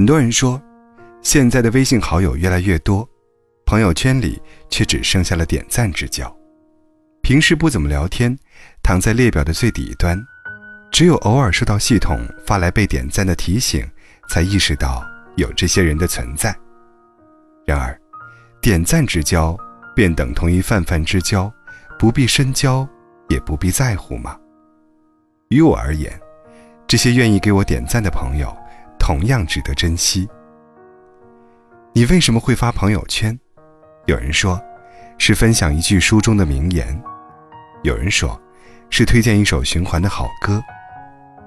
很多人说，现在的微信好友越来越多，朋友圈里却只剩下了点赞之交。平时不怎么聊天，躺在列表的最底端，只有偶尔收到系统发来被点赞的提醒，才意识到有这些人的存在。然而，点赞之交便等同于泛泛之交，不必深交，也不必在乎吗？于我而言，这些愿意给我点赞的朋友，同样值得珍惜。你为什么会发朋友圈？有人说，是分享一句书中的名言；有人说，是推荐一首循环的好歌；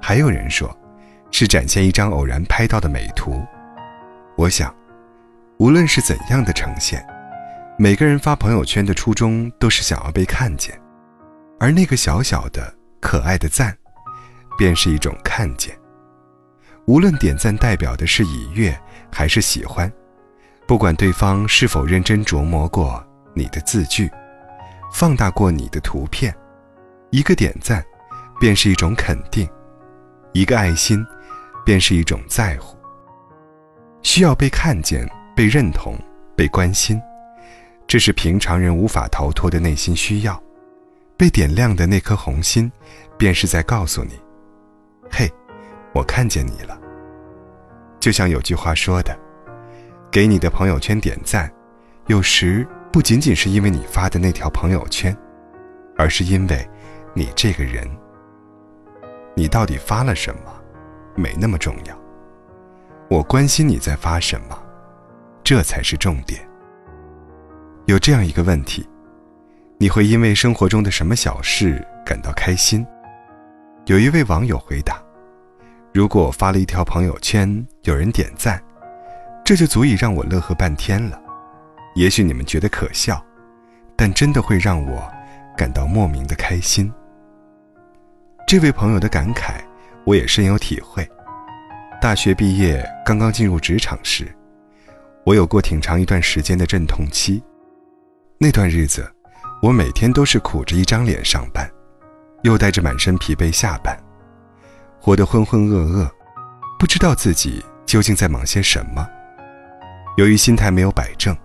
还有人说，是展现一张偶然拍到的美图。我想，无论是怎样的呈现，每个人发朋友圈的初衷都是想要被看见，而那个小小的可爱的赞。便是一种看见。无论点赞代表的是喜悦还是喜欢，不管对方是否认真琢磨过你的字句，放大过你的图片，一个点赞，便是一种肯定；一个爱心，便是一种在乎。需要被看见、被认同、被关心，这是平常人无法逃脱的内心需要。被点亮的那颗红心，便是在告诉你。嘿，我看见你了。就像有句话说的：“给你的朋友圈点赞，有时不仅仅是因为你发的那条朋友圈，而是因为你这个人。你到底发了什么，没那么重要。我关心你在发什么，这才是重点。”有这样一个问题：你会因为生活中的什么小事感到开心？有一位网友回答。如果我发了一条朋友圈，有人点赞，这就足以让我乐呵半天了。也许你们觉得可笑，但真的会让我感到莫名的开心。这位朋友的感慨，我也深有体会。大学毕业刚刚进入职场时，我有过挺长一段时间的阵痛期。那段日子，我每天都是苦着一张脸上班，又带着满身疲惫下班。活得浑浑噩噩，不知道自己究竟在忙些什么。由于心态没有摆正，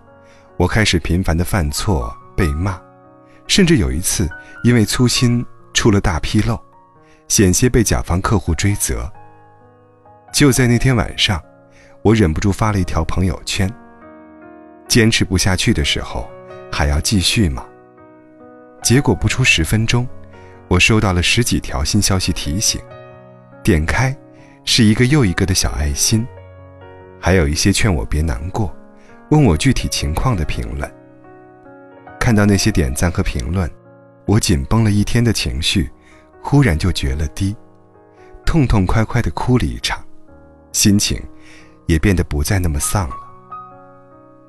我开始频繁的犯错、被骂，甚至有一次因为粗心出了大纰漏，险些被甲方客户追责。就在那天晚上，我忍不住发了一条朋友圈：“坚持不下去的时候，还要继续吗？”结果不出十分钟，我收到了十几条新消息提醒。点开，是一个又一个的小爱心，还有一些劝我别难过、问我具体情况的评论。看到那些点赞和评论，我紧绷了一天的情绪，忽然就决了堤，痛痛快快的哭了一场，心情也变得不再那么丧了。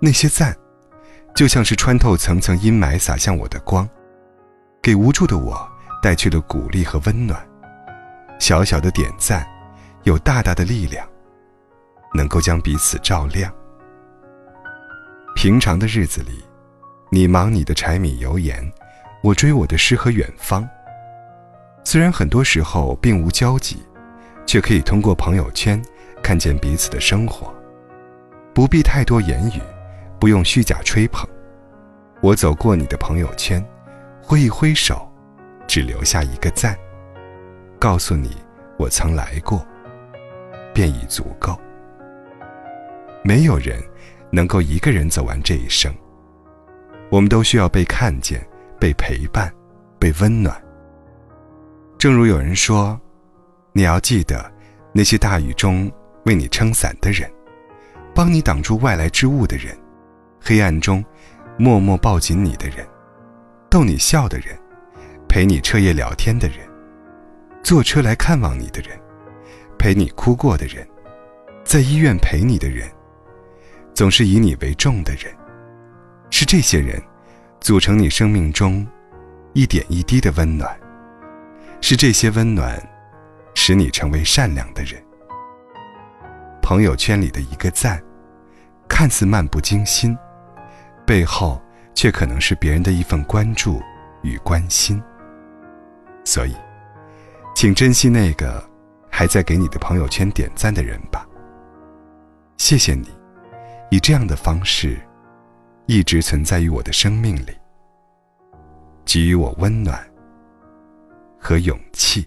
那些赞，就像是穿透层层阴霾洒向我的光，给无助的我带去了鼓励和温暖。小小的点赞，有大大的力量，能够将彼此照亮。平常的日子里，你忙你的柴米油盐，我追我的诗和远方。虽然很多时候并无交集，却可以通过朋友圈看见彼此的生活，不必太多言语，不用虚假吹捧。我走过你的朋友圈，挥一挥手，只留下一个赞。告诉你，我曾来过，便已足够。没有人能够一个人走完这一生。我们都需要被看见、被陪伴、被温暖。正如有人说，你要记得那些大雨中为你撑伞的人，帮你挡住外来之物的人，黑暗中默默抱紧你的人，逗你笑的人，陪你彻夜聊天的人。坐车来看望你的人，陪你哭过的人，在医院陪你的人，总是以你为重的人，是这些人，组成你生命中一点一滴的温暖，是这些温暖，使你成为善良的人。朋友圈里的一个赞，看似漫不经心，背后却可能是别人的一份关注与关心。所以。请珍惜那个还在给你的朋友圈点赞的人吧。谢谢你，以这样的方式，一直存在于我的生命里，给予我温暖和勇气。